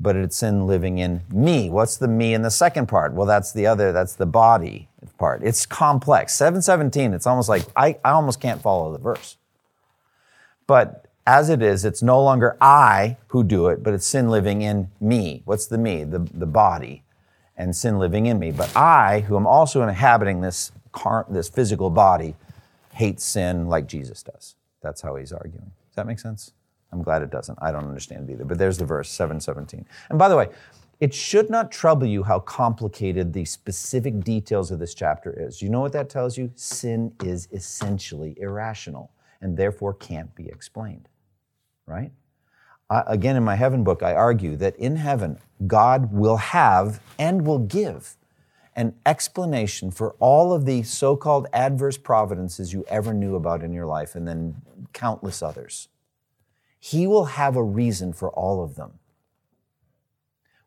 but it's sin living in me. What's the me in the second part? Well, that's the other, that's the body part. It's complex. 717, it's almost like I, I almost can't follow the verse. But as it is, it's no longer I who do it, but it's sin living in me. What's the me? The, the body and sin living in me. But I, who am also inhabiting this, car, this physical body, hate sin like Jesus does. That's how he's arguing. Does that make sense? I'm glad it doesn't. I don't understand it either. But there's the verse, 717. And by the way, it should not trouble you how complicated the specific details of this chapter is. You know what that tells you? Sin is essentially irrational and therefore can't be explained, right? I, again, in my heaven book, I argue that in heaven, God will have and will give an explanation for all of the so called adverse providences you ever knew about in your life and then countless others. He will have a reason for all of them.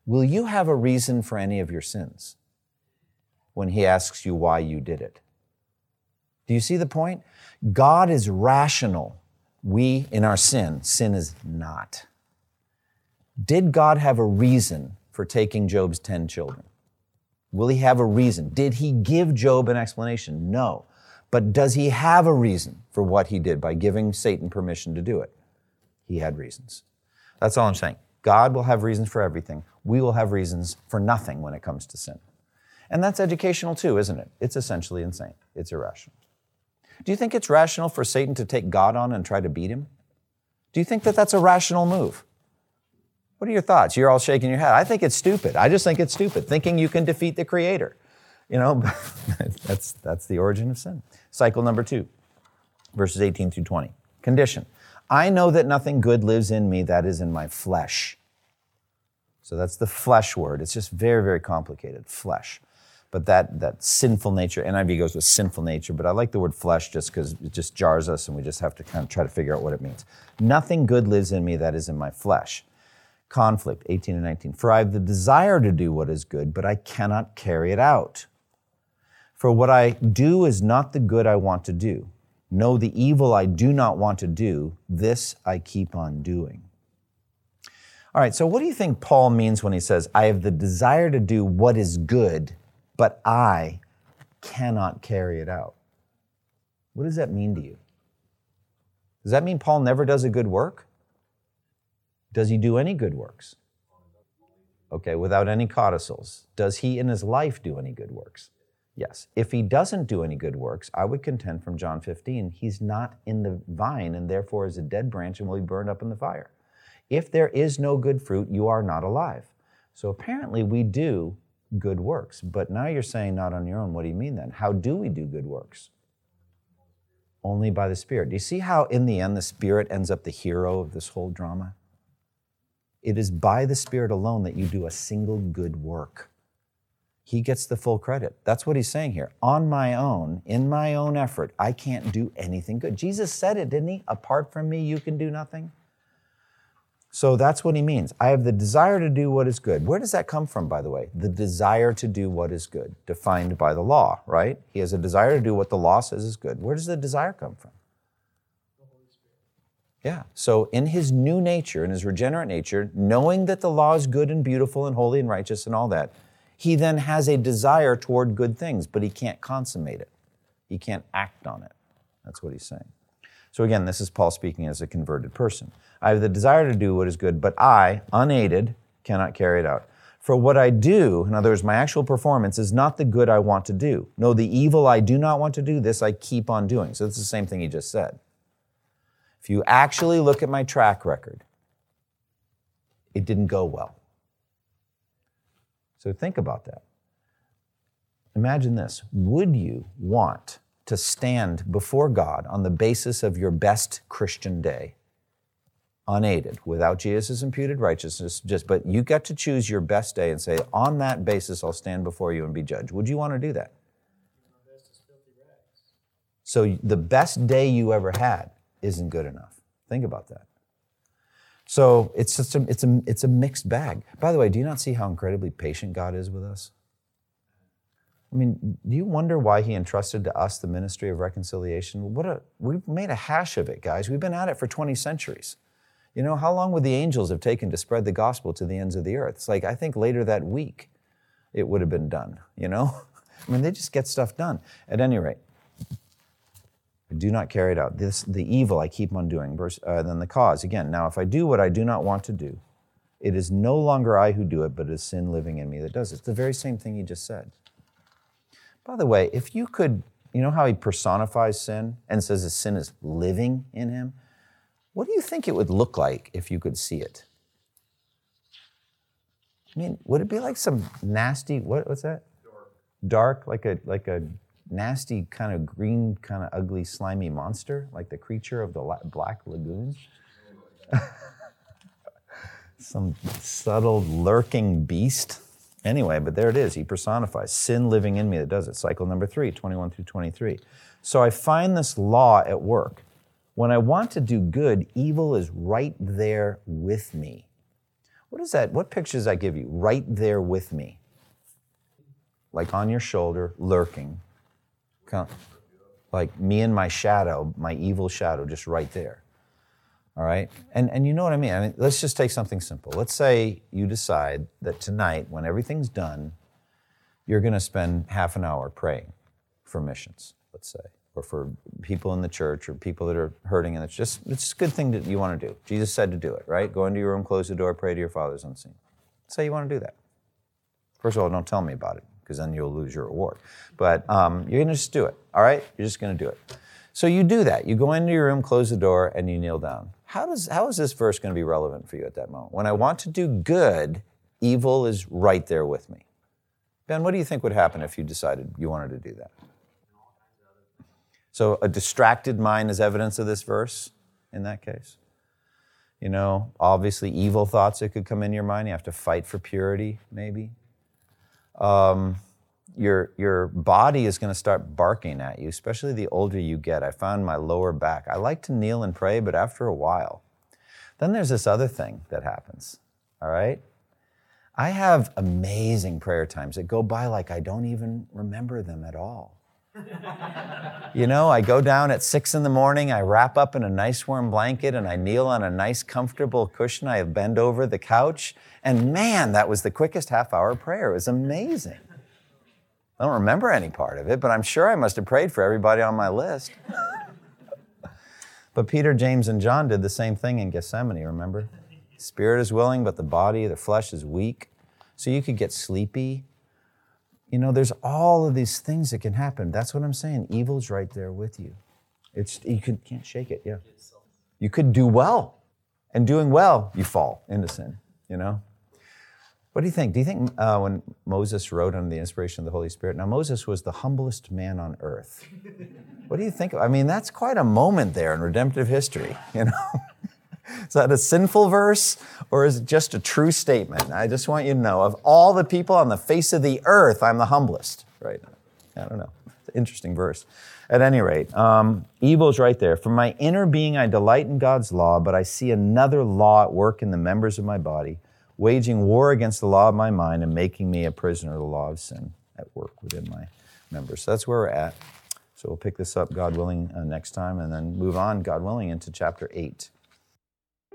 Will you have a reason for any of your sins when He asks you why you did it? Do you see the point? God is rational. We, in our sin, sin is not. Did God have a reason for taking Job's 10 children? Will he have a reason? Did he give Job an explanation? No. But does he have a reason for what he did by giving Satan permission to do it? He had reasons. That's all I'm saying. God will have reasons for everything. We will have reasons for nothing when it comes to sin. And that's educational too, isn't it? It's essentially insane. It's irrational. Do you think it's rational for Satan to take God on and try to beat him? Do you think that that's a rational move? What are your thoughts? You're all shaking your head. I think it's stupid. I just think it's stupid, thinking you can defeat the Creator. You know, that's, that's the origin of sin. Cycle number two, verses 18 through 20. Condition. I know that nothing good lives in me that is in my flesh. So that's the flesh word. It's just very, very complicated. Flesh. But that, that sinful nature, NIV goes with sinful nature, but I like the word flesh just because it just jars us and we just have to kind of try to figure out what it means. Nothing good lives in me that is in my flesh. Conflict, 18 and 19. For I have the desire to do what is good, but I cannot carry it out. For what I do is not the good I want to do no, the evil I do not want to do, this I keep on doing. All right, so what do you think Paul means when he says, I have the desire to do what is good, but I cannot carry it out? What does that mean to you? Does that mean Paul never does a good work? Does he do any good works? Okay, without any codicils. Does he in his life do any good works? Yes. If he doesn't do any good works, I would contend from John 15, he's not in the vine and therefore is a dead branch and will be burned up in the fire. If there is no good fruit, you are not alive. So apparently we do good works. But now you're saying not on your own. What do you mean then? How do we do good works? Only by the Spirit. Do you see how in the end the Spirit ends up the hero of this whole drama? It is by the Spirit alone that you do a single good work he gets the full credit. That's what he's saying here. On my own, in my own effort, I can't do anything good. Jesus said it, didn't he? Apart from me, you can do nothing. So that's what he means. I have the desire to do what is good. Where does that come from, by the way? The desire to do what is good, defined by the law, right? He has a desire to do what the law says is good. Where does the desire come from? Yeah. So, in his new nature, in his regenerate nature, knowing that the law is good and beautiful and holy and righteous and all that, he then has a desire toward good things, but he can't consummate it. He can't act on it. That's what he's saying. So, again, this is Paul speaking as a converted person. I have the desire to do what is good, but I, unaided, cannot carry it out. For what I do, in other words, my actual performance, is not the good I want to do. No, the evil I do not want to do, this I keep on doing. So it's the same thing he just said. If you actually look at my track record, it didn't go well. So think about that. Imagine this Would you want to stand before God on the basis of your best Christian day? unaided, without Jesus' imputed righteousness, just but you got to choose your best day and say, on that basis I'll stand before you and be judged. Would you want to do that? So the best day you ever had isn't good enough. Think about that. So it's just a, it's a it's a mixed bag. By the way, do you not see how incredibly patient God is with us? I mean, do you wonder why he entrusted to us the ministry of reconciliation? What a we've made a hash of it, guys. We've been at it for 20 centuries. You know, how long would the angels have taken to spread the gospel to the ends of the earth? It's like, I think later that week it would have been done, you know? I mean, they just get stuff done. At any rate, do not carry it out. This, the evil I keep on doing. Verse, uh, then the cause. Again, now if I do what I do not want to do, it is no longer I who do it, but it is sin living in me that does it. It's the very same thing he just said. By the way, if you could, you know how he personifies sin and says his sin is living in him? What do you think it would look like if you could see it? I mean, would it be like some nasty what, what's that? Dark. Dark, like a like a nasty kind of green, kind of ugly, slimy monster, like the creature of the Black Lagoon. some subtle lurking beast. Anyway, but there it is. He personifies sin living in me that does it. Cycle number three, 21 through 23. So I find this law at work. When I want to do good, evil is right there with me. What is that? What picture does that give you? Right there with me. Like on your shoulder, lurking. Like me and my shadow, my evil shadow, just right there. All right? And, and you know what I mean? I mean? Let's just take something simple. Let's say you decide that tonight, when everything's done, you're going to spend half an hour praying for missions, let's say or for people in the church or people that are hurting. And it's just it's a good thing that you want to do. Jesus said to do it, right? Go into your room, close the door, pray to your Father's unseen. Say you want to do that. First of all, don't tell me about it because then you'll lose your award. But um, you're to just do it, all right? You're just to do it. So you do that. You go into your room, close the door, and you kneel down. How, does, how is this verse to be relevant for you at that moment? When I want to do good, evil is right there with me. Ben, what do you think would happen if you decided you wanted to do that? So a distracted mind is evidence of this verse in that case. You know, obviously evil thoughts that could come in your mind. You have to fight for purity, maybe. Um, your, your body is going to start barking at you, especially the older you get. I found my lower back. I like to kneel and pray, but after a while. Then there's this other thing that happens, all right? I have amazing prayer times that go by like I don't even remember them at all you know, I go down at six in the morning, I wrap up in a nice warm blanket, and I kneel on a nice comfortable cushion. I bend over the couch, and man, that was the quickest half hour prayer. It was amazing. I don't remember any part of it, but I'm sure I must have prayed for everybody on my list. but Peter, James, and John did the same thing in Gethsemane, remember? Spirit is willing, but the body, the flesh is weak. So you could get sleepy you know, there's all of these things that can happen. That's what I'm saying. Evil's right there with you. It's you could, can't shake it. Yeah, you could do well, and doing well, you fall into sin. You know. What do you think? Do you think uh, when Moses wrote under the inspiration of the Holy Spirit? Now Moses was the humblest man on earth. What do you think? I mean, that's quite a moment there in redemptive history. You know. Is that a sinful verse or is it just a true statement? I just want you to know of all the people on the face of the earth, I'm the humblest, right? I don't know. It's an interesting verse. At any rate, um, evil's right there. From my inner being, I delight in God's law, but I see another law at work in the members of my body, waging war against the law of my mind and making me a prisoner of the law of sin at work within my members. So that's where we're at. So we'll pick this up, God willing, uh, next time, and then move on, God willing, into chapter 8.